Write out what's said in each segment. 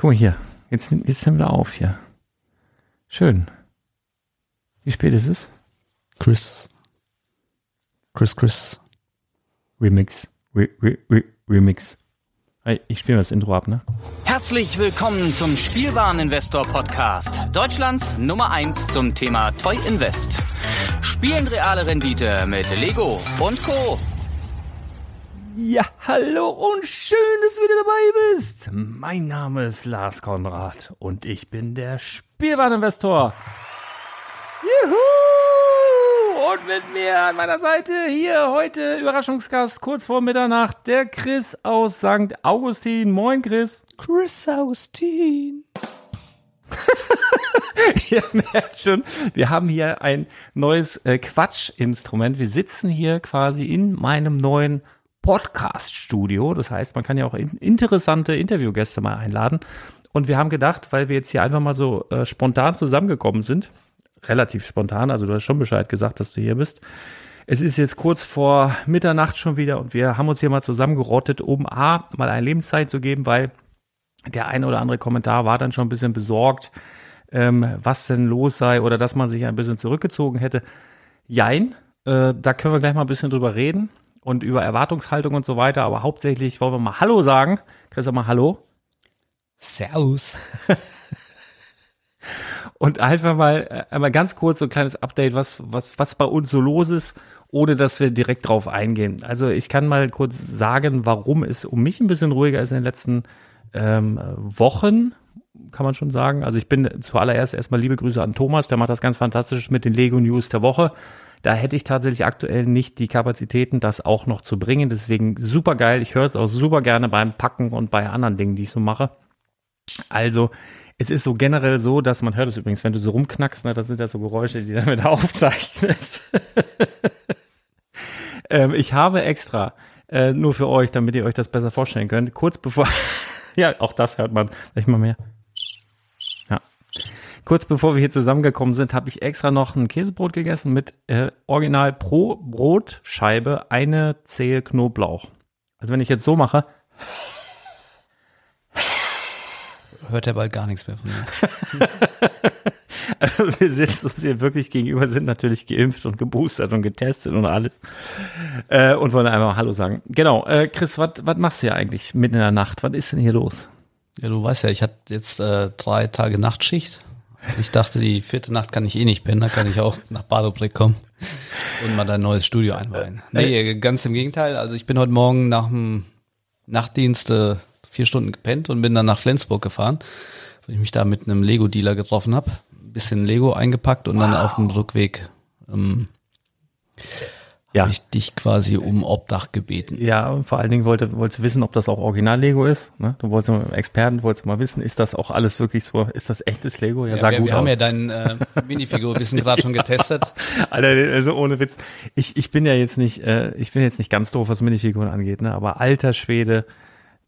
Guck mal hier. Jetzt, jetzt nehmen wir auf hier. Schön. Wie spät ist es? Chris. Chris, Chris. Remix. Re, re, re, Remix. Hey, ich spiele das Intro ab, ne? Herzlich willkommen zum Spielwareninvestor Podcast. Deutschlands Nummer 1 zum Thema Toy Invest. Spielen reale Rendite mit Lego und Co. Ja, hallo und schön, dass du wieder dabei bist. Mein Name ist Lars Konrad und ich bin der Spielwareninvestor. Juhu! Und mit mir an meiner Seite hier heute Überraschungsgast kurz vor Mitternacht, der Chris aus St. Augustin. Moin, Chris. Chris Augustin. Ihr merkt schon, wir haben hier ein neues äh, Quatschinstrument. Wir sitzen hier quasi in meinem neuen Podcast-Studio. Das heißt, man kann ja auch in interessante Interviewgäste mal einladen. Und wir haben gedacht, weil wir jetzt hier einfach mal so äh, spontan zusammengekommen sind, relativ spontan, also du hast schon Bescheid gesagt, dass du hier bist. Es ist jetzt kurz vor Mitternacht schon wieder und wir haben uns hier mal zusammengerottet, um A, mal eine Lebenszeit zu geben, weil der ein oder andere Kommentar war dann schon ein bisschen besorgt, ähm, was denn los sei oder dass man sich ein bisschen zurückgezogen hätte. Jein, äh, da können wir gleich mal ein bisschen drüber reden und über Erwartungshaltung und so weiter, aber hauptsächlich wollen wir mal Hallo sagen. Chris, sag mal Hallo. Servus. Und einfach mal äh, einmal ganz kurz so ein kleines Update, was, was, was bei uns so los ist, ohne dass wir direkt drauf eingehen. Also ich kann mal kurz sagen, warum es um mich ein bisschen ruhiger ist in den letzten ähm, Wochen, kann man schon sagen. Also ich bin zuallererst erstmal liebe Grüße an Thomas, der macht das ganz fantastisch mit den Lego News der Woche. Da hätte ich tatsächlich aktuell nicht die Kapazitäten, das auch noch zu bringen. Deswegen super geil. Ich höre es auch super gerne beim Packen und bei anderen Dingen, die ich so mache. Also, es ist so generell so, dass man hört es übrigens, wenn du so rumknackst, ne, das sind ja so Geräusche, die damit aufzeichnet. ähm, ich habe extra, äh, nur für euch, damit ihr euch das besser vorstellen könnt, kurz bevor, ja, auch das hört man, vielleicht mal mehr. Kurz bevor wir hier zusammengekommen sind, habe ich extra noch ein Käsebrot gegessen mit äh, original pro Brotscheibe eine Zehe Knoblauch. Also wenn ich jetzt so mache, Hört er bald gar nichts mehr von mir. also wir sitzen uns hier wirklich gegenüber, sind natürlich geimpft und geboostert und getestet und alles. Äh, und wollen einmal Hallo sagen. Genau, äh, Chris, was machst du hier eigentlich mitten in der Nacht? Was ist denn hier los? Ja, du weißt ja, ich hatte jetzt äh, drei Tage Nachtschicht. Ich dachte, die vierte Nacht kann ich eh nicht pennen, da kann ich auch nach Badobrick kommen und mal dein neues Studio einweihen. Nee, ganz im Gegenteil. Also ich bin heute Morgen nach dem Nachtdienst äh, vier Stunden gepennt und bin dann nach Flensburg gefahren, wo ich mich da mit einem Lego-Dealer getroffen habe. Ein bisschen Lego eingepackt und wow. dann auf dem Rückweg ähm, ja. habe ich dich quasi um Obdach gebeten. Ja, und vor allen Dingen wollte, wolltest du wissen, ob das auch Original-Lego ist. Ne? Du wolltest mal, Experten, wolltest mal wissen, ist das auch alles wirklich so, ist das echtes Lego? Ja, ja sah wir, gut wir aus. haben ja dein äh, Minifigur-Wissen gerade schon getestet. Alter, also ohne Witz. Ich, ich bin ja jetzt nicht, äh, ich bin jetzt nicht ganz doof, was Minifiguren angeht, ne? aber alter Schwede,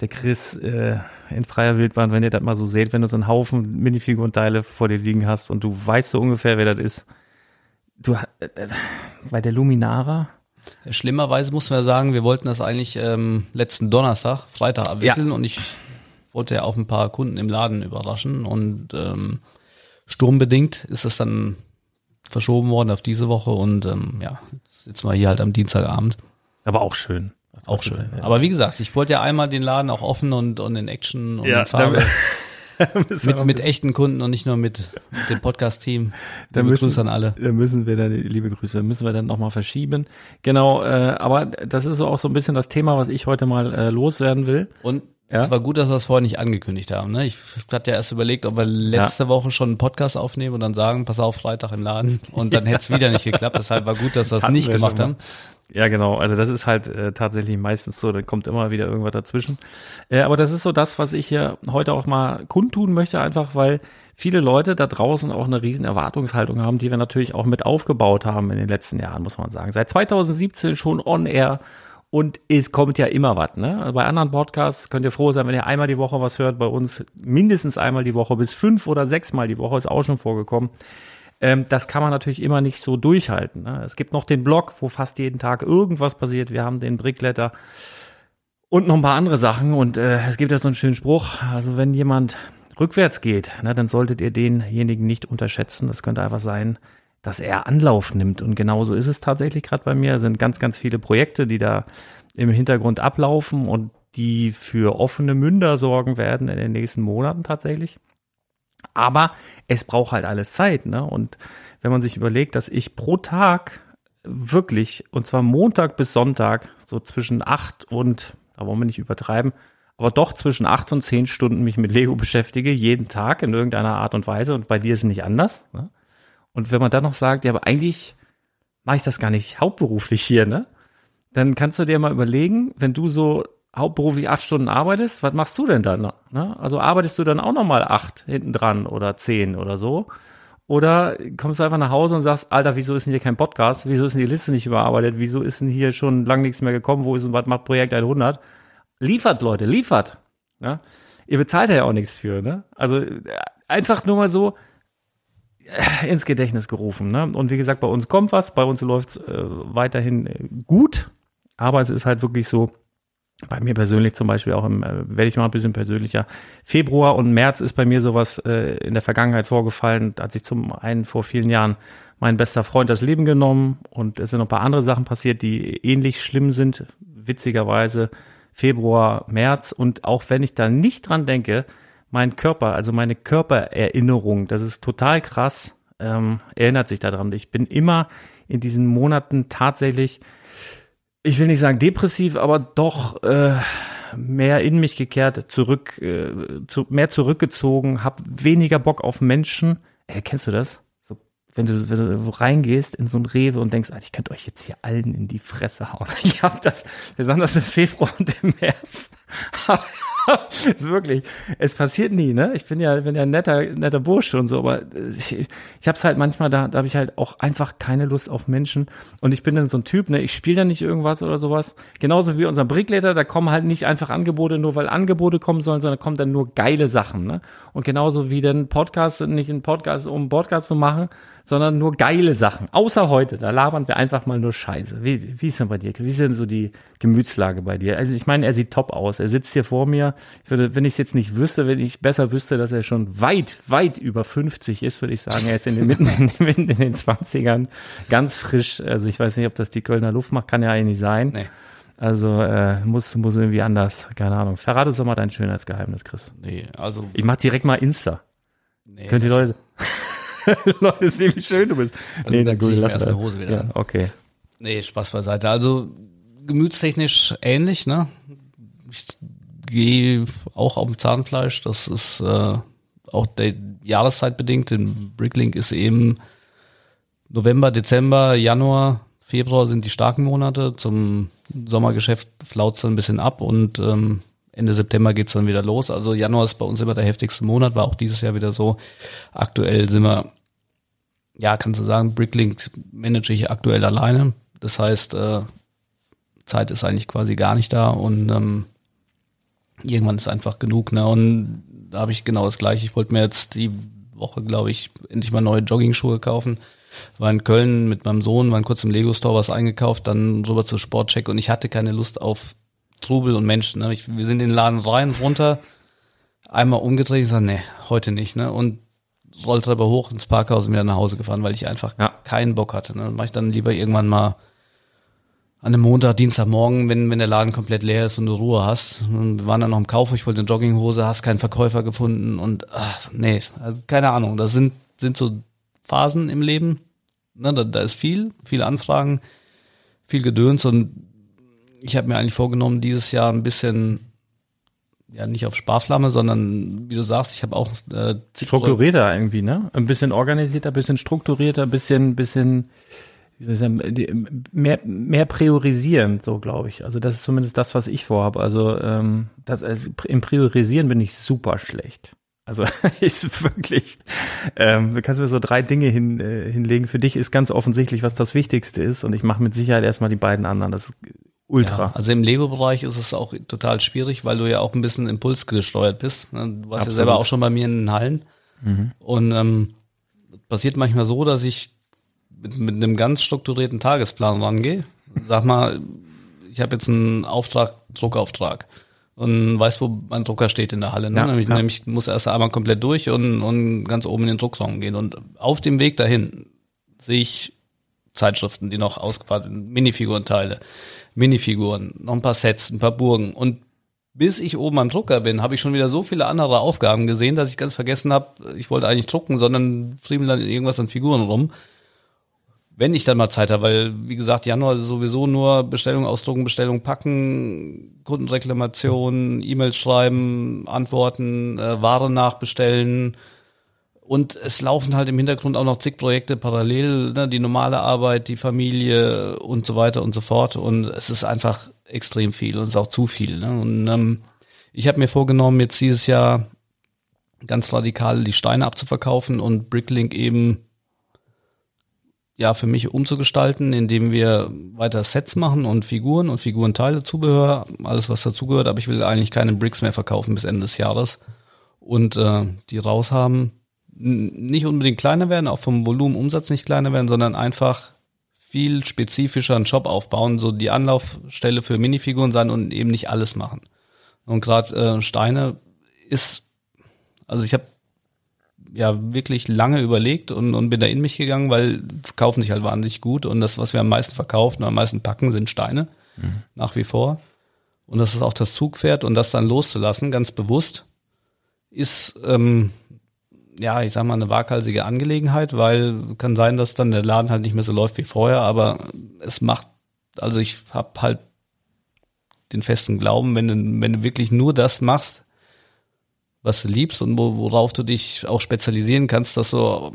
der Chris äh, in freier Wildbahn, wenn ihr das mal so seht, wenn du so einen Haufen Minifigurenteile vor dir liegen hast und du weißt so ungefähr, wer das ist. Du äh, bei der Luminara. Schlimmerweise muss man ja sagen, wir wollten das eigentlich ähm, letzten Donnerstag, Freitag abwickeln ja. und ich wollte ja auch ein paar Kunden im Laden überraschen und ähm, sturmbedingt ist das dann verschoben worden auf diese Woche und ähm, ja, jetzt sitzen wir hier halt am Dienstagabend. Aber auch schön. Auch schön. Ja. Aber wie gesagt, ich wollte ja einmal den Laden auch offen und, und in Action und ja, in Farbe. mit, mit echten Kunden und nicht nur mit, mit dem Podcast-Team. Liebe müssen, Grüße an alle. Da müssen wir dann, liebe Grüße, müssen wir dann nochmal verschieben. Genau, äh, aber das ist so auch so ein bisschen das Thema, was ich heute mal äh, loswerden will. Und ja? Es war gut, dass wir es vorher nicht angekündigt haben. Ne? Ich hatte ja erst überlegt, ob wir letzte ja. Woche schon einen Podcast aufnehmen und dann sagen, pass auf, Freitag im Laden. Und dann hätte es wieder nicht geklappt. Deshalb war gut, dass wir es nicht gemacht haben. Ja, genau. Also das ist halt äh, tatsächlich meistens so, da kommt immer wieder irgendwas dazwischen. Äh, aber das ist so das, was ich hier heute auch mal kundtun möchte, einfach weil viele Leute da draußen auch eine riesen Erwartungshaltung haben, die wir natürlich auch mit aufgebaut haben in den letzten Jahren, muss man sagen. Seit 2017 schon on air und es kommt ja immer was. Ne? Also bei anderen Podcasts könnt ihr froh sein, wenn ihr einmal die Woche was hört. Bei uns mindestens einmal die Woche bis fünf oder sechsmal die Woche ist auch schon vorgekommen. Ähm, das kann man natürlich immer nicht so durchhalten. Ne? Es gibt noch den Blog, wo fast jeden Tag irgendwas passiert. Wir haben den Brickletter und noch ein paar andere Sachen. Und äh, es gibt ja so einen schönen Spruch. Also wenn jemand rückwärts geht, ne, dann solltet ihr denjenigen nicht unterschätzen. Das könnte einfach sein, dass er Anlauf nimmt. Und genauso ist es tatsächlich gerade bei mir. Es sind ganz, ganz viele Projekte, die da im Hintergrund ablaufen und die für offene Münder sorgen werden in den nächsten Monaten tatsächlich. Aber es braucht halt alles Zeit, ne? Und wenn man sich überlegt, dass ich pro Tag wirklich, und zwar Montag bis Sonntag, so zwischen acht und, da wollen wir nicht übertreiben, aber doch zwischen acht und zehn Stunden mich mit Lego beschäftige, jeden Tag in irgendeiner Art und Weise. Und bei dir ist es nicht anders. Ne? Und wenn man dann noch sagt, ja, aber eigentlich mache ich das gar nicht hauptberuflich hier, ne? Dann kannst du dir mal überlegen, wenn du so hauptberuflich acht Stunden arbeitest, was machst du denn dann? Ne? Also arbeitest du dann auch nochmal acht hinten dran oder zehn oder so? Oder kommst du einfach nach Hause und sagst, Alter, wieso ist denn hier kein Podcast? Wieso ist denn die Liste nicht überarbeitet? Wieso ist denn hier schon lang nichts mehr gekommen? Wo ist denn was macht Projekt 100? Liefert, Leute, liefert. Ja? Ihr bezahlt ja auch nichts für. Ne? Also einfach nur mal so, ins Gedächtnis gerufen. Ne? Und wie gesagt, bei uns kommt was, bei uns läuft es äh, weiterhin äh, gut, aber es ist halt wirklich so, bei mir persönlich zum Beispiel auch im, äh, werde ich mal ein bisschen persönlicher. Februar und März ist bei mir sowas äh, in der Vergangenheit vorgefallen, als ich zum einen vor vielen Jahren mein bester Freund das Leben genommen und es sind noch ein paar andere Sachen passiert, die ähnlich schlimm sind, witzigerweise Februar, März und auch wenn ich da nicht dran denke, mein Körper, also meine Körpererinnerung, das ist total krass, ähm, erinnert sich daran. Ich bin immer in diesen Monaten tatsächlich, ich will nicht sagen depressiv, aber doch äh, mehr in mich gekehrt, zurück, äh, zu, mehr zurückgezogen, habe weniger Bock auf Menschen. Äh, kennst du das? So, wenn du, wenn du reingehst in so ein Rewe und denkst, ich könnte euch jetzt hier allen in die Fresse hauen. Ich habe das besonders im Februar und im März. ist wirklich, es passiert nie, ne? Ich bin ja, bin ja ein netter, netter Bursche und so, aber ich, ich hab's halt manchmal, da, da habe ich halt auch einfach keine Lust auf Menschen. Und ich bin dann so ein Typ, ne? Ich spiele da nicht irgendwas oder sowas. Genauso wie unser Brickletter, da kommen halt nicht einfach Angebote, nur weil Angebote kommen sollen, sondern kommen dann nur geile Sachen, ne? Und genauso wie dann Podcast, nicht ein Podcast, um einen Podcast zu machen, sondern nur geile Sachen. Außer heute, da labern wir einfach mal nur Scheiße. Wie, wie ist denn bei dir? Wie ist denn so die Gemütslage bei dir? Also ich meine, er sieht top aus. Er sitzt hier vor mir. Ich würde, wenn ich es jetzt nicht wüsste, wenn ich besser wüsste, dass er schon weit, weit über 50 ist, würde ich sagen, er ist in den mitten in, den, in den 20ern ganz frisch. Also ich weiß nicht, ob das die Kölner Luft macht, kann ja eigentlich nicht sein. Nee. Also äh, muss, muss irgendwie anders, keine Ahnung. Verrate uns doch mal dein Schönheitsgeheimnis, Chris. Nee, also. Ich mach direkt mal Insta. Nee, Könnt die Leute. Leute sehen, wie schön du bist. Dann, nee, dann gut, lass erst eine Hose wieder. Ja, okay. Nee, Spaß beiseite. Also gemütstechnisch ähnlich, ne? Ich gehe auch auf dem Zahnfleisch. Das ist äh, auch der Jahreszeit bedingt. Denn Bricklink ist eben November, Dezember, Januar, Februar sind die starken Monate. Zum Sommergeschäft flaut es ein bisschen ab und ähm, Ende September geht's dann wieder los. Also Januar ist bei uns immer der heftigste Monat, war auch dieses Jahr wieder so. Aktuell sind wir, ja, kannst du sagen, Bricklink manage ich aktuell alleine. Das heißt, äh, Zeit ist eigentlich quasi gar nicht da und ähm, irgendwann ist einfach genug. Ne? Und da habe ich genau das gleiche. Ich wollte mir jetzt die Woche, glaube ich, endlich mal neue Jogging-Schuhe kaufen. War in Köln mit meinem Sohn, war kurz im Lego-Store was eingekauft, dann rüber zur Sportcheck und ich hatte keine Lust auf Trubel und Menschen. Ne? Ich, wir sind in den Laden rein, runter, einmal umgedreht, ich sage, nee, heute nicht. Ne? Und Rolltreppe hoch ins Parkhaus und wieder nach Hause gefahren, weil ich einfach ja. keinen Bock hatte. Ne? Dann mache ich dann lieber irgendwann mal an einem Montag, Dienstagmorgen, wenn, wenn der Laden komplett leer ist und du Ruhe hast. Und wir waren dann noch im Kauf, ich wollte eine Jogginghose, hast keinen Verkäufer gefunden und ach, nee, also keine Ahnung. Das sind, sind so Phasen im Leben. Ne, da, da ist viel, viele Anfragen, viel Gedöns und ich habe mir eigentlich vorgenommen, dieses Jahr ein bisschen, ja, nicht auf Sparflamme, sondern wie du sagst, ich habe auch äh, strukturierter irgendwie, ne? Ein bisschen organisierter, ein bisschen strukturierter, ein bisschen, bisschen ich mehr, mehr priorisieren, so glaube ich. Also das ist zumindest das, was ich vorhabe. Also, ähm, das, also im Priorisieren bin ich super schlecht. Also ist wirklich, ähm, du kannst mir so drei Dinge hin, äh, hinlegen. Für dich ist ganz offensichtlich, was das Wichtigste ist. Und ich mache mit Sicherheit erstmal die beiden anderen. Das ist Ultra. Ja, also im Lego-Bereich ist es auch total schwierig, weil du ja auch ein bisschen impulsgesteuert bist. Ne? Du warst Absolut. ja selber auch schon bei mir in den Hallen. Mhm. Und ähm, passiert manchmal so, dass ich mit, mit einem ganz strukturierten Tagesplan rangehe. Sag mal, ich habe jetzt einen Auftrag, Druckauftrag. und weiß, wo mein Drucker steht in der Halle. Ne? Ja, nämlich, ja. nämlich muss erst einmal komplett durch und, und ganz oben in den Druckraum gehen. Und auf dem Weg dahin sehe ich Zeitschriften, die noch ausgepackt sind, Minifigurenteile, Minifiguren, noch ein paar Sets, ein paar Burgen. Und bis ich oben am Drucker bin, habe ich schon wieder so viele andere Aufgaben gesehen, dass ich ganz vergessen habe, ich wollte eigentlich drucken, sondern friemel dann irgendwas an Figuren rum. Wenn ich dann mal Zeit habe, weil, wie gesagt, Januar ist sowieso nur Bestellung ausdrucken, Bestellung packen, Kundenreklamation, E-Mails schreiben, antworten, äh, Ware nachbestellen. Und es laufen halt im Hintergrund auch noch zig Projekte parallel, ne, die normale Arbeit, die Familie und so weiter und so fort. Und es ist einfach extrem viel und es ist auch zu viel. Ne? Und ähm, ich habe mir vorgenommen, jetzt dieses Jahr ganz radikal die Steine abzuverkaufen und Bricklink eben ja für mich umzugestalten, indem wir weiter Sets machen und Figuren und Figurenteile, Zubehör, alles was dazugehört, aber ich will eigentlich keine Bricks mehr verkaufen bis Ende des Jahres und äh, die raushaben. Nicht unbedingt kleiner werden, auch vom Volumenumsatz nicht kleiner werden, sondern einfach viel spezifischer einen Shop aufbauen, so die Anlaufstelle für Minifiguren sein und eben nicht alles machen. Und gerade äh, Steine ist, also ich habe ja wirklich lange überlegt und, und bin da in mich gegangen, weil verkaufen sich halt wahnsinnig gut und das, was wir am meisten verkaufen und am meisten packen, sind Steine nach wie vor. Und das ist auch das Zugpferd und das dann loszulassen, ganz bewusst, ist ähm, ja, ich sag mal, eine waghalsige Angelegenheit, weil kann sein, dass dann der Laden halt nicht mehr so läuft wie vorher, aber es macht, also ich habe halt den festen Glauben, wenn du, wenn du wirklich nur das machst, was du liebst und wo, worauf du dich auch spezialisieren kannst, dass du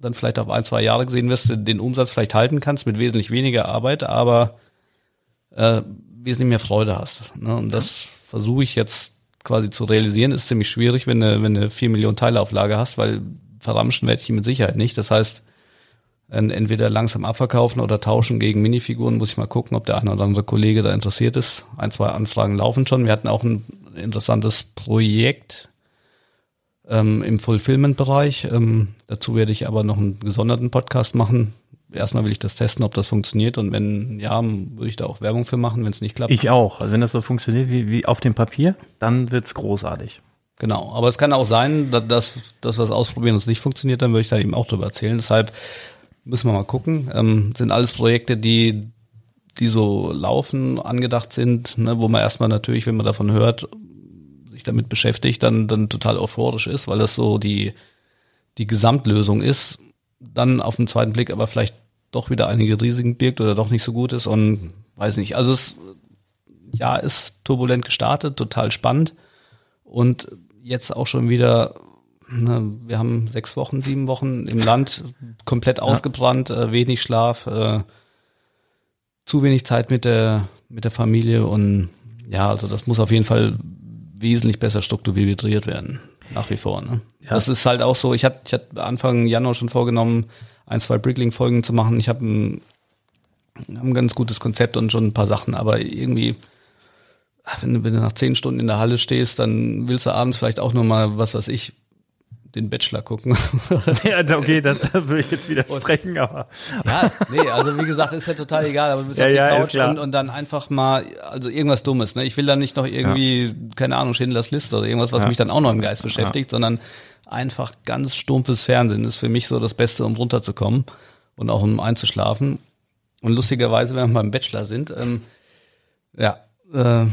dann vielleicht auf ein, zwei Jahre gesehen wirst, den Umsatz vielleicht halten kannst mit wesentlich weniger Arbeit, aber äh, wesentlich mehr Freude hast. Ne? Und das versuche ich jetzt quasi zu realisieren, ist ziemlich schwierig, wenn du, wenn du vier Millionen Teileauflage hast, weil verramschen werde ich die mit Sicherheit nicht. Das heißt, en- entweder langsam abverkaufen oder tauschen gegen Minifiguren, muss ich mal gucken, ob der eine oder andere Kollege da interessiert ist. Ein, zwei Anfragen laufen schon. Wir hatten auch ein interessantes Projekt ähm, im Fulfillment-Bereich. Ähm, dazu werde ich aber noch einen gesonderten Podcast machen. Erstmal will ich das testen, ob das funktioniert und wenn ja, würde ich da auch Werbung für machen, wenn es nicht klappt. Ich auch. Also wenn das so funktioniert wie, wie auf dem Papier, dann wird's großartig. Genau, aber es kann auch sein, dass das, das was ausprobieren und es nicht funktioniert, dann würde ich da eben auch drüber erzählen. Deshalb müssen wir mal gucken. Ähm, sind alles Projekte, die, die so laufen, angedacht sind, ne, wo man erstmal natürlich, wenn man davon hört, sich damit beschäftigt, dann, dann total euphorisch ist, weil das so die, die Gesamtlösung ist, dann auf den zweiten Blick aber vielleicht doch wieder einige Risiken birgt oder doch nicht so gut ist und weiß nicht. Also es ja ist turbulent gestartet, total spannend und jetzt auch schon wieder, ne, wir haben sechs Wochen, sieben Wochen im Land, komplett ausgebrannt, äh, wenig Schlaf, äh, zu wenig Zeit mit der, mit der Familie und ja, also das muss auf jeden Fall wesentlich besser strukturiert werden, nach wie vor. Ne? Ja. Das ist halt auch so, ich hatte ich hatte Anfang Januar schon vorgenommen, ein, zwei Brickling-Folgen zu machen. Ich habe ein, hab ein ganz gutes Konzept und schon ein paar Sachen, aber irgendwie, ach, wenn du, wenn du nach zehn Stunden in der Halle stehst, dann willst du abends vielleicht auch noch mal, was weiß ich, den Bachelor gucken. Ja, okay, das würde ich jetzt widersprechen, aber Ja, nee, also wie gesagt, ist ja total egal, aber du bist Ja, auf die ja, Couch und, und dann einfach mal, also irgendwas Dummes, ne? Ich will dann nicht noch irgendwie, keine Ahnung, Schindlers Liste oder irgendwas, was Ja. mich dann auch noch im Geist beschäftigt, sondern einfach ganz stumpfes Fernsehen ist für mich so das Beste, um runterzukommen und auch um einzuschlafen. Und lustigerweise, wenn wir beim Bachelor sind, ähm, ja, äh,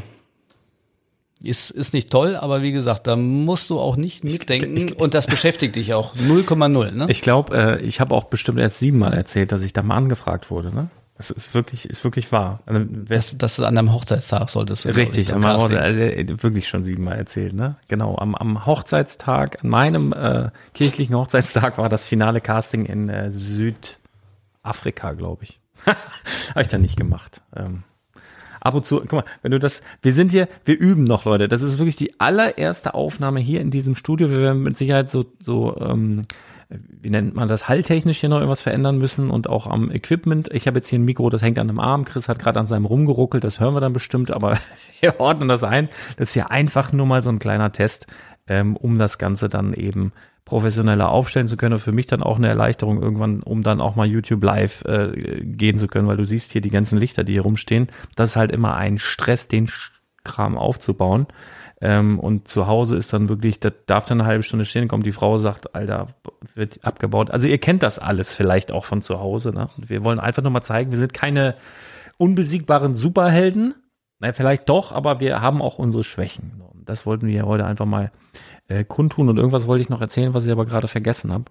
ist, ist nicht toll, aber wie gesagt, da musst du auch nicht mitdenken und das beschäftigt dich auch 0,0, ne? ich glaube, äh, ich habe auch bestimmt erst siebenmal erzählt, dass ich da mal angefragt wurde. Ne? Das ist wirklich, ist wirklich wahr. Also, wer- Das, das an deinem Hochzeitstag solltest du. Richtig, ich, am Casting. also, äh, wirklich schon siebenmal erzählt, ne? Genau, am, am Hochzeitstag, an meinem äh, kirchlichen Hochzeitstag war das finale Casting in äh, Südafrika, glaube ich. Habe ich dann nicht gemacht. Ähm, ab und zu, guck mal, wenn du das, wir sind hier, wir üben noch, Leute. Das ist wirklich die allererste Aufnahme hier in diesem Studio. Wir werden mit Sicherheit so, so ähm, wie nennt man das, halltechnisch hier noch irgendwas verändern müssen und auch am Equipment. Ich habe jetzt hier ein Mikro, das hängt an einem Arm. Chris hat gerade an seinem rumgeruckelt, das hören wir dann bestimmt, aber wir ordnen das ein. Das ist hier einfach nur mal so ein kleiner Test, ähm, um das Ganze dann eben professioneller aufstellen zu können und für mich dann auch eine Erleichterung irgendwann, um dann auch mal YouTube live äh, gehen zu können, weil du siehst hier die ganzen Lichter, die hier rumstehen. Das ist halt immer ein Stress, den Kram aufzubauen. Ähm, und zu Hause ist dann wirklich, das darf dann eine halbe Stunde stehen, kommt die Frau, sagt, Alter, wird abgebaut. Also ihr kennt das alles vielleicht auch von zu Hause. Ne? Und wir wollen einfach nur mal zeigen, wir sind keine unbesiegbaren Superhelden. Na, vielleicht doch, aber wir haben auch unsere Schwächen. Das wollten wir heute einfach mal äh, kundtun. Und irgendwas wollte ich noch erzählen, was ich aber gerade vergessen habe.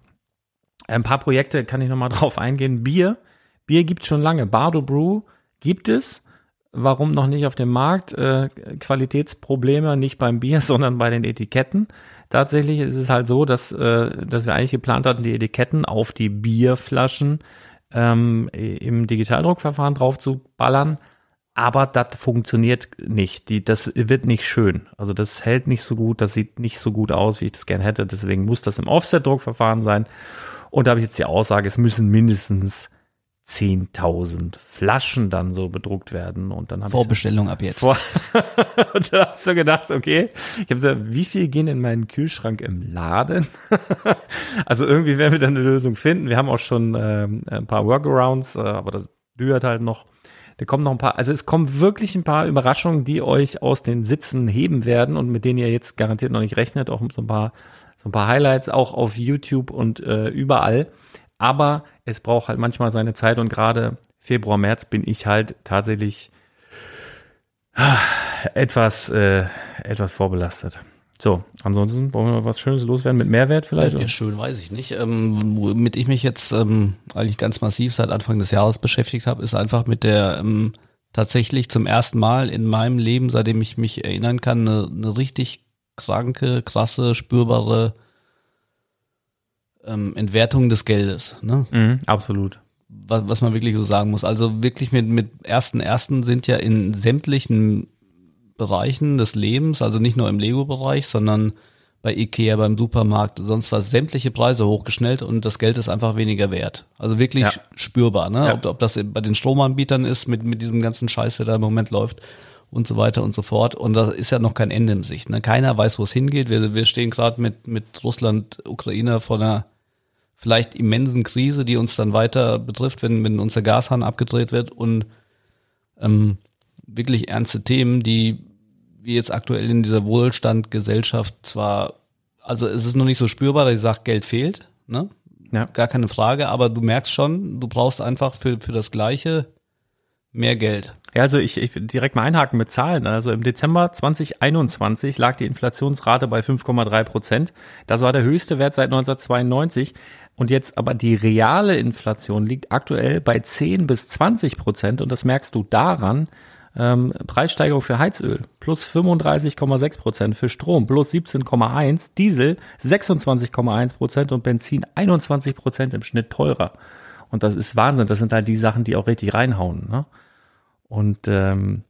Ein paar Projekte kann ich noch mal drauf eingehen. Bier. Bier gibt schon lange. Bardo Brew gibt es. Warum noch nicht auf dem Markt? Äh, Qualitätsprobleme nicht beim Bier, sondern bei den Etiketten. Tatsächlich ist es halt so, dass, äh, dass wir eigentlich geplant hatten, die Etiketten auf die Bierflaschen ähm, im Digitaldruckverfahren drauf zu ballern. Aber das funktioniert nicht. Die, das wird nicht schön. Also das hält nicht so gut, das sieht nicht so gut aus, wie ich das gerne hätte. Deswegen muss das im Offset-Druckverfahren sein. Und da habe ich jetzt die Aussage, es müssen mindestens 10.000 Flaschen dann so bedruckt werden und dann Vorbestellung ab jetzt. Vor und dann hast du gedacht, okay, ich habe gesagt, wie viel gehen in meinen Kühlschrank im Laden? also irgendwie werden wir dann eine Lösung finden. Wir haben auch schon ähm, ein paar Workarounds, äh, aber das dürt halt noch. Da kommen noch ein paar, also es kommen wirklich ein paar Überraschungen, die euch aus den Sitzen heben werden und mit denen ihr jetzt garantiert noch nicht rechnet, auch so ein paar so ein paar Highlights auch auf YouTube und äh, überall. Aber es braucht halt manchmal seine Zeit und gerade Februar, März bin ich halt tatsächlich ah, etwas, äh, etwas vorbelastet. So, ansonsten wollen wir was Schönes loswerden mit Mehrwert vielleicht? Ja, schön weiß ich nicht. Ähm, womit ich mich jetzt ähm, eigentlich ganz massiv seit Anfang des Jahres beschäftigt habe, ist einfach mit der ähm, tatsächlich zum ersten Mal in meinem Leben, seitdem ich mich erinnern kann, eine, eine richtig kranke, krasse, spürbare ähm, Entwertung des Geldes. Ne? Mhm, absolut. Was, was man wirklich so sagen muss. Also wirklich mit, mit ersten ersten sind ja in sämtlichen Bereichen des Lebens, also nicht nur im Lego-Bereich, sondern bei Ikea, beim Supermarkt, sonst was sämtliche Preise hochgeschnellt und das Geld ist einfach weniger wert. Also wirklich ja. spürbar, ne? Ja. Ob, ob das bei den Stromanbietern ist, mit, mit diesem ganzen Scheiß, der da im Moment läuft und so weiter und so fort. Und da ist ja noch kein Ende in Sicht. Ne? Keiner weiß, wo es hingeht. Wir, wir stehen gerade mit, mit Russland, Ukraine vor einer vielleicht immensen Krise, die uns dann weiter betrifft, wenn, wenn unser Gashahn abgedreht wird und ähm, wirklich ernste Themen, die wir jetzt aktuell in dieser Wohlstandgesellschaft zwar, also es ist noch nicht so spürbar, dass ich sage, Geld fehlt, ne? Ja. Gar keine Frage, aber du merkst schon, du brauchst einfach für, für das Gleiche mehr Geld. Ja, also ich, ich will direkt mal einhaken mit Zahlen. Also im Dezember 2021 lag die Inflationsrate bei 5,3 Prozent. Das war der höchste Wert seit 1992. Und jetzt aber die reale Inflation liegt aktuell bei 10 bis 20 Prozent. Und das merkst du daran, ähm, Preissteigerung für Heizöl plus 35,6 Prozent, für Strom plus 17,1, Diesel 26,1 Prozent und Benzin 21 Prozent im Schnitt teurer. Und das ist Wahnsinn. Das sind halt die Sachen, die auch richtig reinhauen. Ne? Und ähm,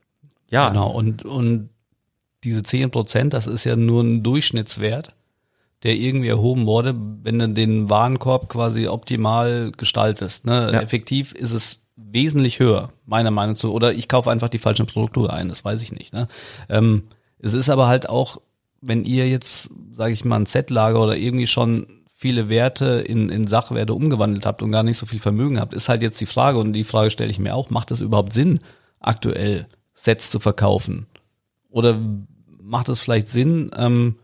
ja. Genau, und, und diese 10 Prozent, das ist ja nur ein Durchschnittswert, der irgendwie erhoben wurde, wenn du den Warenkorb quasi optimal gestaltest. Ne? Ja. Effektiv ist es wesentlich höher, meiner Meinung nach. Oder ich kaufe einfach die falschen Produkte ein, das weiß ich nicht. Ne? Ähm, es ist aber halt auch, wenn ihr jetzt, sage ich mal, ein Set-Lager oder irgendwie schon viele Werte in, in Sachwerte umgewandelt habt und gar nicht so viel Vermögen habt, ist halt jetzt die Frage, und die Frage stelle ich mir auch, macht es überhaupt Sinn, aktuell Sets zu verkaufen? Oder macht es vielleicht Sinn, ähm,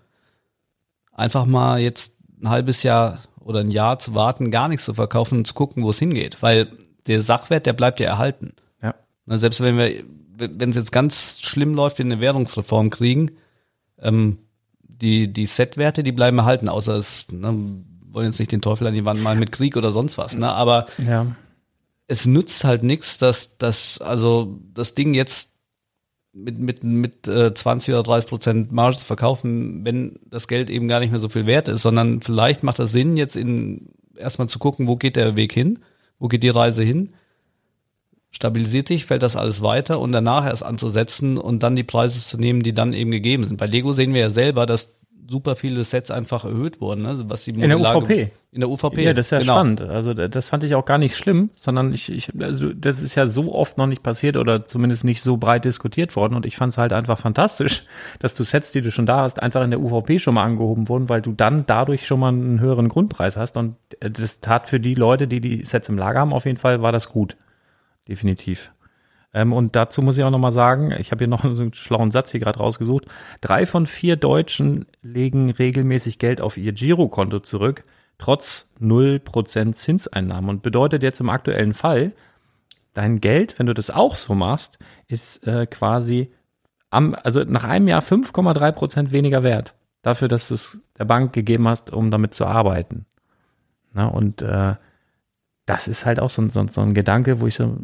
einfach mal jetzt ein halbes Jahr oder ein Jahr zu warten, gar nichts zu verkaufen und zu gucken, wo es hingeht? Weil der Sachwert, der bleibt ja erhalten. Ja. Selbst wenn wir, wenn es jetzt ganz schlimm läuft, wir eine Währungsreform kriegen, ähm, die, die Set-Werte, die bleiben erhalten, außer es, ne, wollen jetzt nicht den Teufel an die Wand malen mit Krieg oder sonst was, ne? Aber ja es nützt halt nichts, dass dass also das Ding jetzt mit mit mit äh, 20 oder 30 Prozent Marge zu verkaufen, wenn das Geld eben gar nicht mehr so viel wert ist, sondern vielleicht macht das Sinn, jetzt in erstmal zu gucken, wo geht der Weg hin, wo geht die Reise hin, stabilisiert sich, fällt das alles weiter und danach erst anzusetzen und dann die Preise zu nehmen, die dann eben gegeben sind. Bei Lego sehen wir ja selber, dass super viele Sets einfach erhöht wurden, ne? was die In der UVP. In der UVP. Ja, das ist ja genau. spannend. Also das fand ich auch gar nicht schlimm, sondern ich, ich also das ist ja so oft noch nicht passiert oder zumindest nicht so breit diskutiert worden und ich fand es halt einfach fantastisch, dass du Sets, die du schon da hast, einfach in der UVP schon mal angehoben wurden, weil du dann dadurch schon mal einen höheren Grundpreis hast und das tat für die Leute, die die Sets im Lager haben, auf jeden Fall war das gut. Definitiv. Ähm, und dazu muss ich auch nochmal sagen, ich habe hier noch einen schlauen Satz hier gerade rausgesucht. Drei von vier Deutschen legen regelmäßig Geld auf ihr Girokonto zurück, trotz 0% Zinseinnahmen. Und bedeutet jetzt im aktuellen Fall, dein Geld, wenn du das auch so machst, ist äh, quasi am, also nach einem Jahr 5,3 Prozent weniger wert dafür, dass du es der Bank gegeben hast, um damit zu arbeiten. Na, und äh, das ist halt auch so, so, so ein Gedanke, wo ich so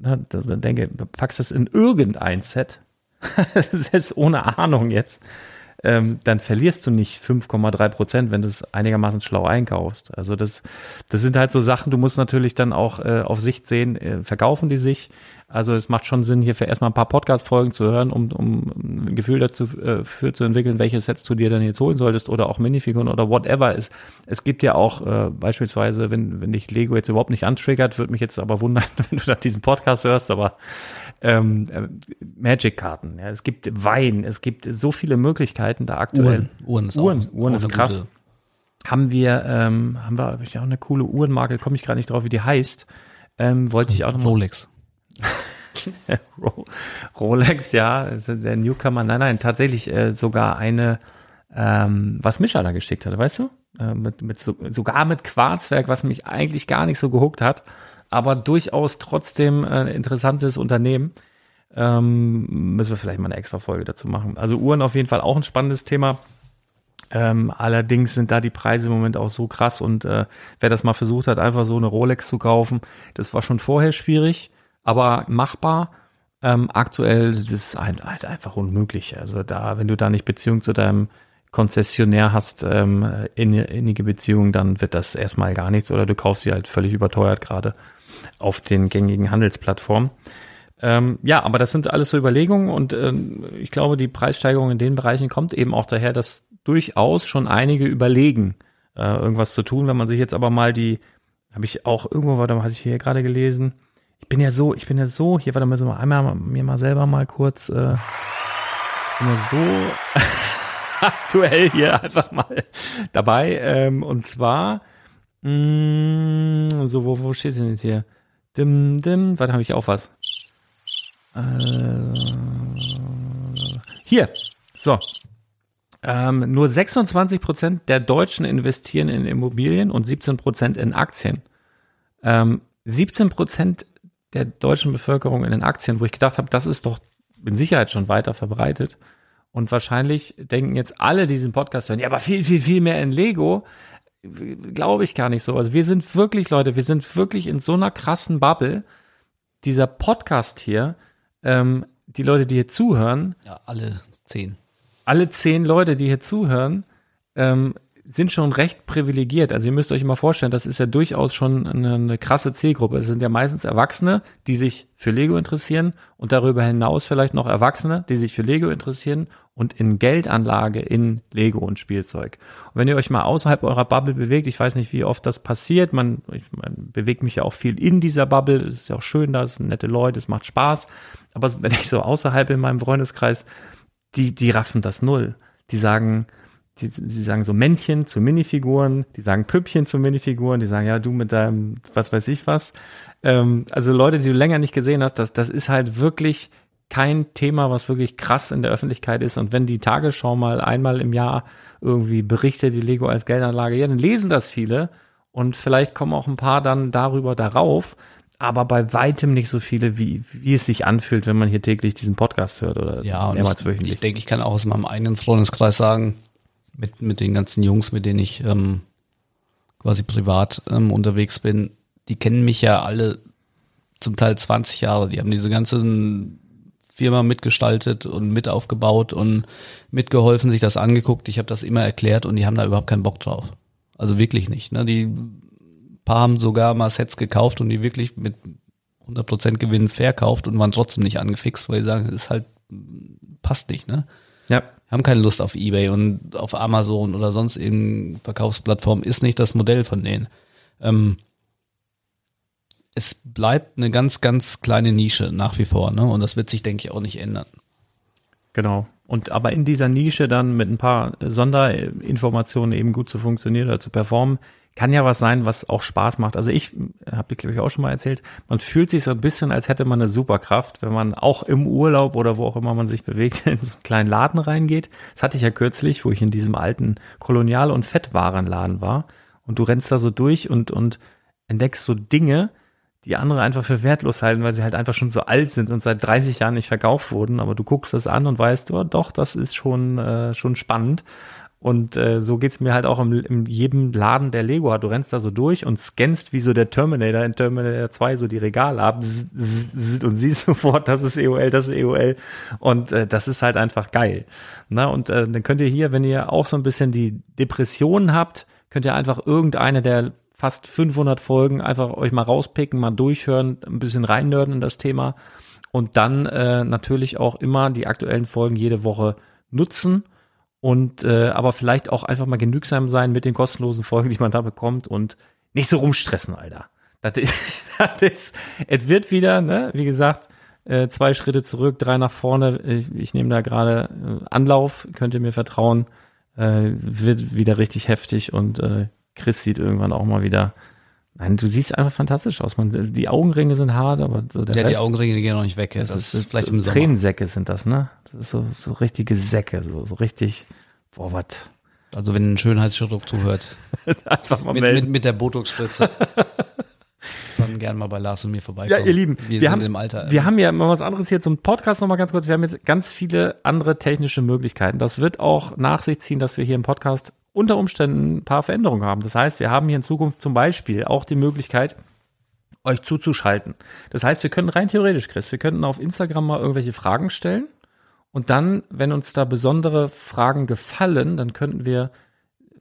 na, denke, packst das in irgendein Set, selbst ohne Ahnung jetzt, ähm, dann verlierst du nicht 5,3 Prozent, wenn du es einigermaßen schlau einkaufst. Also das, das sind halt so Sachen, du musst natürlich dann auch äh, auf Sicht sehen, äh, verkaufen die sich. Also es macht schon Sinn, hier für erstmal ein paar Podcast-Folgen zu hören, um, um ein Gefühl dazu äh, zu entwickeln, welche Sets du dir dann jetzt holen solltest oder auch Minifiguren oder whatever. Es, es gibt ja auch äh, beispielsweise, wenn, wenn dich Lego jetzt überhaupt nicht antriggert, würde mich jetzt aber wundern, wenn du dann diesen Podcast hörst, aber ähm, äh, Magic-Karten. Ja, es gibt Wein, es gibt so viele Möglichkeiten da aktuell. Uhren, Uhren ist, Uhren, auch, Uhren ist krass. gute. Haben wir, ähm, haben wir hab ich auch eine coole Uhrenmarke, komme ich gerade nicht drauf, wie die heißt. Ähm, wollte ich auch noch mal Rolex. Ro- Rolex, ja, also der Newcomer, nein, nein, tatsächlich äh, sogar eine, ähm, was Mischa da geschickt hat, weißt du? Äh, mit, mit so, sogar mit Quarzwerk, was mich eigentlich gar nicht so gehuckt hat, aber durchaus trotzdem äh, interessantes Unternehmen. Ähm, müssen wir vielleicht mal eine extra Folge dazu machen. Also Uhren auf jeden Fall auch ein spannendes Thema. Ähm, allerdings sind da die Preise im Moment auch so krass und äh, wer das mal versucht hat, einfach so eine Rolex zu kaufen, das war schon vorher schwierig, aber machbar. Ähm, aktuell das ist halt, halt einfach unmöglich. Also da, wenn du da nicht Beziehung zu deinem Konzessionär hast, ähm, in, innige Beziehung, dann wird das erstmal gar nichts oder du kaufst sie halt völlig überteuert gerade auf den gängigen Handelsplattformen. Ähm, ja, aber das sind alles so Überlegungen und ähm, ich glaube, die Preissteigerung in den Bereichen kommt eben auch daher, dass durchaus schon einige überlegen, äh, irgendwas zu tun. Wenn man sich jetzt aber mal die, habe ich auch irgendwo, warte mal, hatte ich hier gerade gelesen. Ich bin ja so, ich bin ja so, hier, warte mal, so einmal mir mal selber mal kurz, äh, bin ja so aktuell hier einfach mal dabei. Ähm, und zwar, mh, so, wo, wo steht denn jetzt hier? Dim, dim, warte, habe ich auch was? Äh, hier, so. Ähm, nur 26 Prozent der Deutschen investieren in Immobilien und 17 Prozent in Aktien. Ähm, 17 Prozent der deutschen Bevölkerung in den Aktien, wo ich gedacht habe, das ist doch mit Sicherheit schon weiter verbreitet. Und wahrscheinlich denken jetzt alle, die diesen Podcast hören, ja, aber viel, viel, viel mehr in Lego. Glaube ich gar nicht so. Also wir sind wirklich, Leute, wir sind wirklich in so einer krassen Bubble. Dieser Podcast hier, ähm, die Leute, die hier zuhören, Ja, alle zehn. alle zehn Leute, die hier zuhören, ähm, sind schon recht privilegiert. Also ihr müsst euch mal vorstellen, das ist ja durchaus schon eine, eine krasse Zielgruppe. Es sind ja meistens Erwachsene, die sich für Lego interessieren und darüber hinaus vielleicht noch Erwachsene, die sich für Lego interessieren und in Geldanlage in Lego und Spielzeug. Und wenn ihr euch mal außerhalb eurer Bubble bewegt, ich weiß nicht, wie oft das passiert, man, ich, man bewegt mich ja auch viel in dieser Bubble, es ist ja auch schön, da sind nette Leute, es macht Spaß, aber wenn ich so außerhalb in meinem Freundeskreis die, die raffen das null. Die sagen, die, die sagen so Männchen zu Minifiguren, die sagen Püppchen zu Minifiguren, die sagen, ja, du mit deinem, was weiß ich was. Ähm, also Leute, die du länger nicht gesehen hast, das, das ist halt wirklich kein Thema, was wirklich krass in der Öffentlichkeit ist. Und wenn die Tagesschau mal einmal im Jahr irgendwie berichtet, die Lego als Geldanlage, ja, dann lesen das viele. Und vielleicht kommen auch ein paar dann darüber darauf, aber bei weitem nicht so viele, wie, wie es sich anfühlt, wenn man hier täglich diesen Podcast hört oder Ja, und mehrmals ich, wöchentlich. ich denke, ich kann auch aus meinem eigenen Freundeskreis sagen, mit, mit den ganzen Jungs, mit denen ich ähm, quasi privat ähm, unterwegs bin, die kennen mich ja alle zum Teil 20 Jahre. Die haben diese ganzen Firma mitgestaltet und mit aufgebaut und mitgeholfen, sich das angeguckt. Ich habe das immer erklärt und die haben da überhaupt keinen Bock drauf. Also wirklich nicht. Ne? Die paar haben sogar mal Sets gekauft und die wirklich mit 100% Gewinn verkauft und waren trotzdem nicht angefixt, weil sie sagen, es ist halt passt nicht, ne? ja, Haben keine Lust auf Ebay und auf Amazon oder sonst irgendeine Verkaufsplattform ist nicht das Modell von denen. Ähm, es bleibt eine ganz, ganz kleine Nische nach wie vor, ne? Und das wird sich, denke ich, auch nicht ändern. Genau. Und aber in dieser Nische dann mit ein paar Sonderinformationen eben gut zu funktionieren oder zu performen, kann ja was sein, was auch Spaß macht. Also ich habe ich glaube ich auch schon mal erzählt, man fühlt sich so ein bisschen, als hätte man eine Superkraft, wenn man auch im Urlaub oder wo auch immer man sich bewegt, in so einen kleinen Laden reingeht. Das hatte ich ja kürzlich, wo ich in diesem alten Kolonial- und Fettwarenladen war. Und du rennst da so durch und, und entdeckst so Dinge, die andere einfach für wertlos halten, weil sie halt einfach schon so alt sind und seit 30 Jahren nicht verkauft wurden. Aber du guckst das an und weißt, oh, doch, das ist schon, äh, schon spannend. Und äh, so geht's mir halt auch im, in jedem Laden, der Lego hat. Du rennst da so durch und scannst wie so der Terminator in Terminator 2 so die Regale ab zzz, zzz, und siehst sofort, das ist EOL, das ist EOL. Und äh, das ist halt einfach geil. Na, und äh, dann könnt ihr hier, wenn ihr auch so ein bisschen die Depressionen habt, könnt ihr einfach irgendeine der fast 500 Folgen einfach euch mal rauspicken, mal durchhören, ein bisschen reinnörden in das Thema und dann äh, natürlich auch immer die aktuellen Folgen jede Woche nutzen und äh, aber vielleicht auch einfach mal genügsam sein mit den kostenlosen Folgen, die man da bekommt und nicht so rumstressen, Alter. Das ist, das ist es wird wieder, ne, wie gesagt, äh, zwei Schritte zurück, drei nach vorne. Ich, ich nehme da gerade äh, Anlauf, könnt ihr mir vertrauen. Äh, wird wieder richtig heftig und äh, Chris sieht irgendwann auch mal wieder. Nein, du siehst einfach fantastisch aus. Man, die Augenringe sind hart, aber so der Ja, Rest, die Augenringe gehen noch nicht weg. Das, das, ist vielleicht im Sommer. Tränensäcke sind das, ne? Das ist so, so richtige Säcke, so, so richtig, boah, was. Also wenn ein Schönheitschirurg zuhört, Einfach mal mit, melden. mit, mit der Botox-Spritze, dann gern mal bei Lars und mir Ja, vorbeikommen. ihr Lieben, wir, wir, sind haben, im Alter. wir haben ja mal was anderes hier zum Podcast nochmal ganz kurz. Wir haben jetzt ganz viele andere technische Möglichkeiten. Das wird auch nach sich ziehen, dass wir hier im Podcast unter Umständen ein paar Veränderungen haben. Das heißt, wir haben hier in Zukunft zum Beispiel auch die Möglichkeit, euch zuzuschalten. Das heißt, wir können rein theoretisch, Chris, wir könnten auf Instagram mal irgendwelche Fragen stellen und dann, wenn uns da besondere Fragen gefallen, dann könnten wir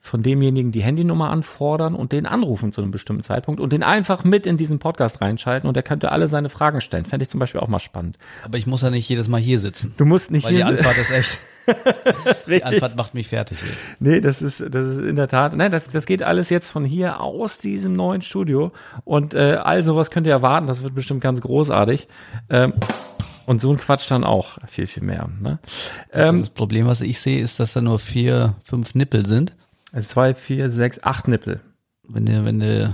von demjenigen die Handynummer anfordern und den anrufen zu einem bestimmten Zeitpunkt und den einfach mit in diesen Podcast reinschalten und er könnte alle seine Fragen stellen. Fände ich zum Beispiel auch mal spannend. Aber ich muss ja nicht jedes Mal hier sitzen. Du musst nicht Weil die hier- Anfahrt ist echt, die. Anfahrt macht mich fertig. Nee, das ist, das ist in der Tat, nein, das, das geht alles jetzt von hier aus diesem neuen Studio und äh, all sowas könnt ihr erwarten, das wird bestimmt ganz großartig. Ähm, und so ein Quatsch dann auch viel, viel mehr. Ne? Ähm, das Problem, was ich sehe, ist, dass da nur vier, fünf Nippel sind. Also zwei, vier, sechs, acht Nippel. Wenn du, wenn du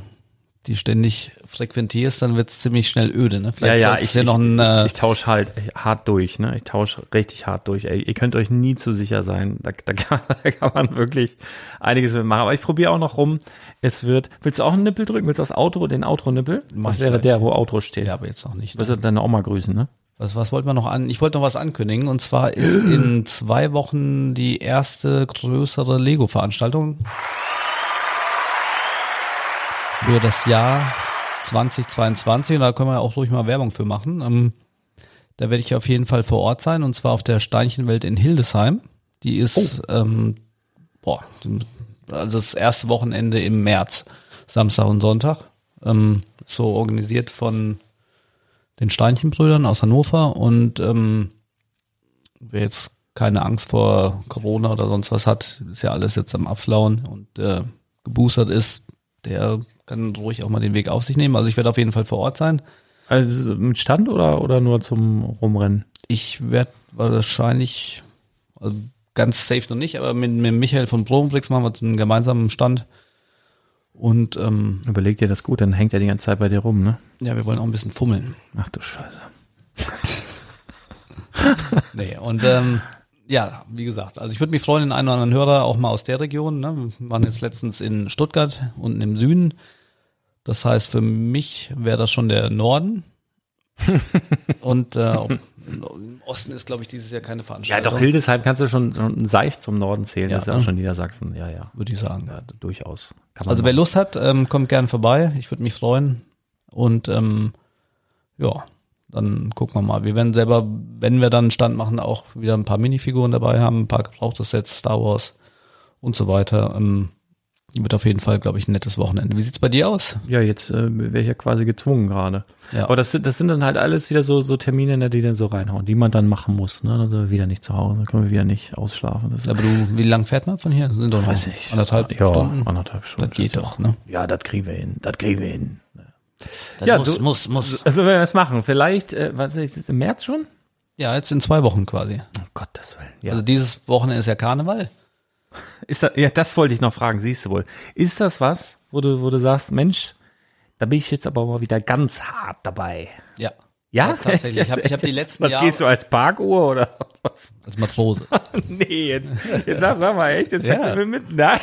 die ständig frequentierst, dann wird's ziemlich schnell öde. Ne? Ja, ja, solltest ich, ich, noch ein, ich, äh, ich tausche halt hart durch, ne? Ich tausche richtig hart durch. Ey, ihr könnt euch nie zu sicher sein. Da, da, kann, da kann man wirklich einiges mitmachen. Aber ich probiere auch noch rum. Es wird. Willst du auch einen Nippel drücken? Willst du das Outro, den Outro-Nippel? Das ich wäre gleich. der, wo Outro steht. ja, aber jetzt noch nicht. Wirst Ne? du deine Oma grüßen, ne? Was, was wollten wir noch an? Ich wollte noch was ankündigen. Und zwar ist in zwei Wochen die erste größere Lego-Veranstaltung für das Jahr 2022. Und da können wir auch ruhig mal Werbung für machen. Ähm, da werde ich auf jeden Fall vor Ort sein. Und zwar auf der Steinchenwelt in Hildesheim. Die ist, ähm, boah, also das erste Wochenende im März. Samstag und Sonntag. Ähm, so organisiert von den Steinchenbrüdern aus Hannover und ähm, wer jetzt keine Angst vor Corona oder sonst was hat, ist ja alles jetzt am Abflauen und äh, geboostert ist, der kann ruhig auch mal den Weg auf sich nehmen. Also ich werde auf jeden Fall vor Ort sein. Also mit Stand oder, oder nur zum Rumrennen? Ich werde wahrscheinlich, also ganz safe noch nicht, aber mit, mit Michael von Promobrix machen wir einen gemeinsamen Stand. Und ähm, Überleg dir das gut, dann hängt er die ganze Zeit bei dir rum, ne? ja, wir wollen auch ein bisschen fummeln. Ach du Scheiße. Nee, und ähm, ja, wie gesagt, also ich würde mich freuen, den einen oder anderen Hörer auch mal aus der Region. Ne? Wir waren jetzt letztens in Stuttgart, unten im Süden. Das heißt, für mich wäre das schon der Norden. und äh, im Osten ist, glaube ich, dieses Jahr keine Ja, Veranstaltung. doch, Hildesheim kannst du schon so einen Seich zum Norden zählen. Ja, das ist ja auch ne? schon Niedersachsen. Ja, ja. Würde ich sagen. Ja, durchaus. Also wer. Lust hat, ähm, kommt gern vorbei. Ich würde mich freuen. Und ähm, ja, dann gucken wir mal. Wir werden selber, wenn wir dann einen Stand machen, auch wieder ein paar Minifiguren dabei haben, ein paar gebrauchte Sets, Star Wars und so weiter. Ähm, wird auf jeden Fall, glaube ich, ein nettes Wochenende. Wie sieht's bei dir aus? Ja, jetzt äh, wäre ich ja quasi gezwungen gerade. Ja. Aber das, sind- das sind dann halt alles wieder so, so Termine, ne, die dann so reinhauen, die man dann machen muss. Ne? Dann sind wir wieder nicht zu Hause, dann können wir wieder nicht ausschlafen. Das Aber du, wie lang fährt man von hier? Sind doch noch weiß ich. anderthalb ja, Stunden. anderthalb Stunden. Das geht doch, ne? Ja, das kriegen wir hin. Das kriegen wir hin. Das Ja, muss, so- muss, muss. Also wenn wir das machen, vielleicht, äh, was ist jetzt im März schon? Ja, jetzt in zwei Wochen quasi. Um Gottes Willen. Ja. Also dieses Wochenende ist ja Karneval. Ist das, ja, das wollte ich noch fragen, siehst du wohl. Ist das was, wo du, wo du sagst, Mensch, da bin ich jetzt aber mal wieder ganz hart dabei. Ja. Ja? Ja, tatsächlich. Ich hab- ich hab die letzten Was Jahre- gehst du als Parkuhr oder was? Als Matrose. Nee, jetzt, jetzt sag, sag mal echt, jetzt Ja. fängst du mir mit, nein.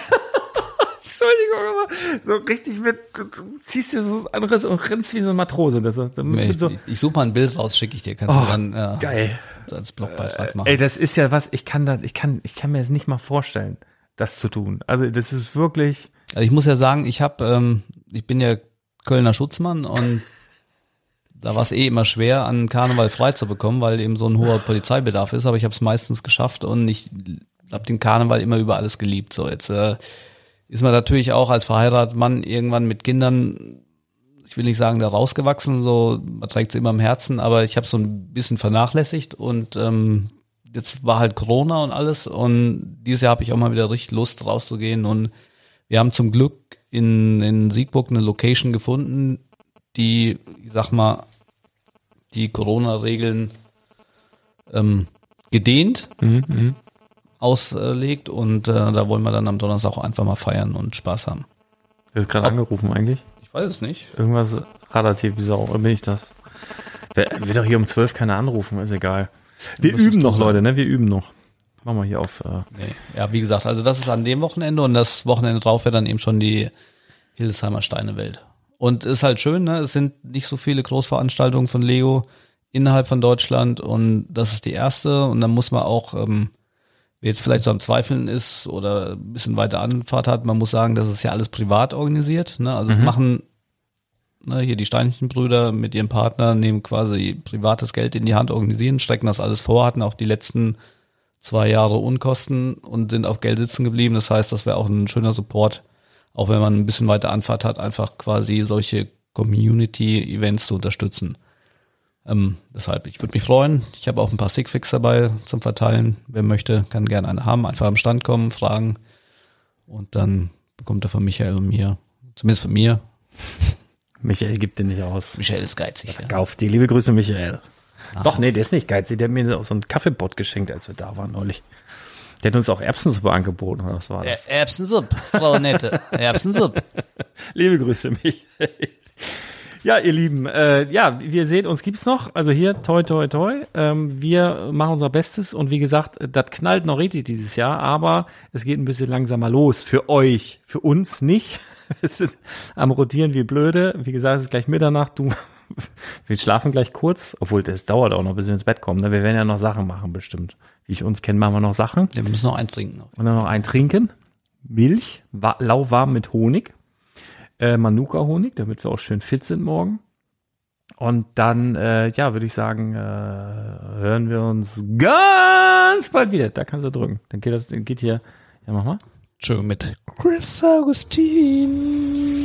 Entschuldigung, aber so richtig mit, du ziehst dir so was anderes und rennst wie so ein Matrose. Das, das, Ich, so, ich, ich suche mal ein Bild raus, schicke ich dir. Kannst Oh, du dann ja, geil. als Blogbeitrag machen. Ey, das ist ja was, ich kann da, ich kann, ich kann mir das nicht mal vorstellen, das zu tun. Also, das ist wirklich, Also ich muss ja sagen, ich habe, ähm, ich bin ja Kölner Schutzmann und da war es eh immer schwer, an Karneval frei zu bekommen, weil eben so ein hoher Polizeibedarf ist. Aber ich habe es meistens geschafft und ich habe den Karneval immer über alles geliebt. So jetzt äh, ist man natürlich auch als verheirateter Mann irgendwann mit Kindern, ich will nicht sagen, da rausgewachsen. So man trägt es immer im Herzen, aber ich habe so ein bisschen vernachlässigt und ähm, jetzt war halt Corona und alles und dieses Jahr habe ich auch mal wieder richtig Lust rauszugehen und wir haben zum Glück in, in Siegburg eine Location gefunden, die, ich sag mal, die Corona-Regeln ähm, gedehnt auslegt und äh, da wollen wir dann am Donnerstag auch einfach mal feiern und Spaß haben. du hast gerade angerufen eigentlich. Ich weiß es nicht. Irgendwas relativ Sau, oder bin ich das? Wer wird doch hier um zwölf keiner anrufen, ist egal. Wir üben noch, sagen. Leute, ne? Wir üben noch. Machen wir hier auf. Äh, Nee. Ja, wie gesagt, also das ist an dem Wochenende und das Wochenende drauf wäre dann eben schon die Hildesheimer Steinewelt. Und ist halt schön, ne? Es sind nicht so viele Großveranstaltungen von Lego innerhalb von Deutschland und das ist die erste und dann muss man auch, ähm, wer jetzt vielleicht so am Zweifeln ist oder ein bisschen weiter Anfahrt hat, man muss sagen, das ist ja alles privat organisiert, ne? Also es machen ne, hier die Steinchenbrüder mit ihrem Partner nehmen quasi privates Geld in die Hand, organisieren, strecken das alles vor, hatten auch die letzten zwei Jahre Unkosten und sind auf Geld sitzen geblieben. Das heißt, das wäre auch ein schöner Support, auch wenn man ein bisschen weiter Anfahrt hat, einfach quasi solche Community-Events zu unterstützen. Ähm, deshalb, ich würde mich freuen. Ich habe auch ein paar Sigfix dabei zum Verteilen. Wer möchte, kann gerne eine haben. Einfach am Stand kommen, fragen. Und dann bekommt er von Michael und mir, zumindest von mir, Michael gibt den nicht aus. Michael ist geizig. Ja. Kauf die. Liebe Grüße, Michael. Doch, nee, der ist nicht geizig. Der hat mir auch so einen Kaffeepot geschenkt, als wir da waren neulich. Der hat uns auch Erbsensuppe angeboten, oder was war das? Erbsensupp, Frau Nette. Erbsensupp. Liebe Grüße, Michael. Ja, ihr Lieben, äh, ja, wie ihr seht, uns gibt's noch. Also hier, toi, toi, toi. Ähm, wir machen unser Bestes und wie gesagt, das knallt noch richtig dieses Jahr, aber es geht ein bisschen langsamer los. Für euch, für uns nicht. Wir sind am Rotieren wie blöde. Wie gesagt, es ist gleich Mitternacht. Du, wir schlafen gleich kurz, obwohl das dauert auch noch, bis wir ins Bett kommen. Ne? Wir werden ja noch Sachen machen, bestimmt. Wie ich uns kenne, machen wir noch Sachen. Wir müssen noch eintrinken. Und dann noch ein Trinken. Milch, wa lauwarm mit Honig. Äh, Manuka-Honig, damit wir auch schön fit sind morgen. Und dann, äh, ja, würde ich sagen, äh, hören wir uns ganz bald wieder. Da kannst du drücken. Dann geht das, geht hier, ja, mach mal. Tschö mit Chris Augustin.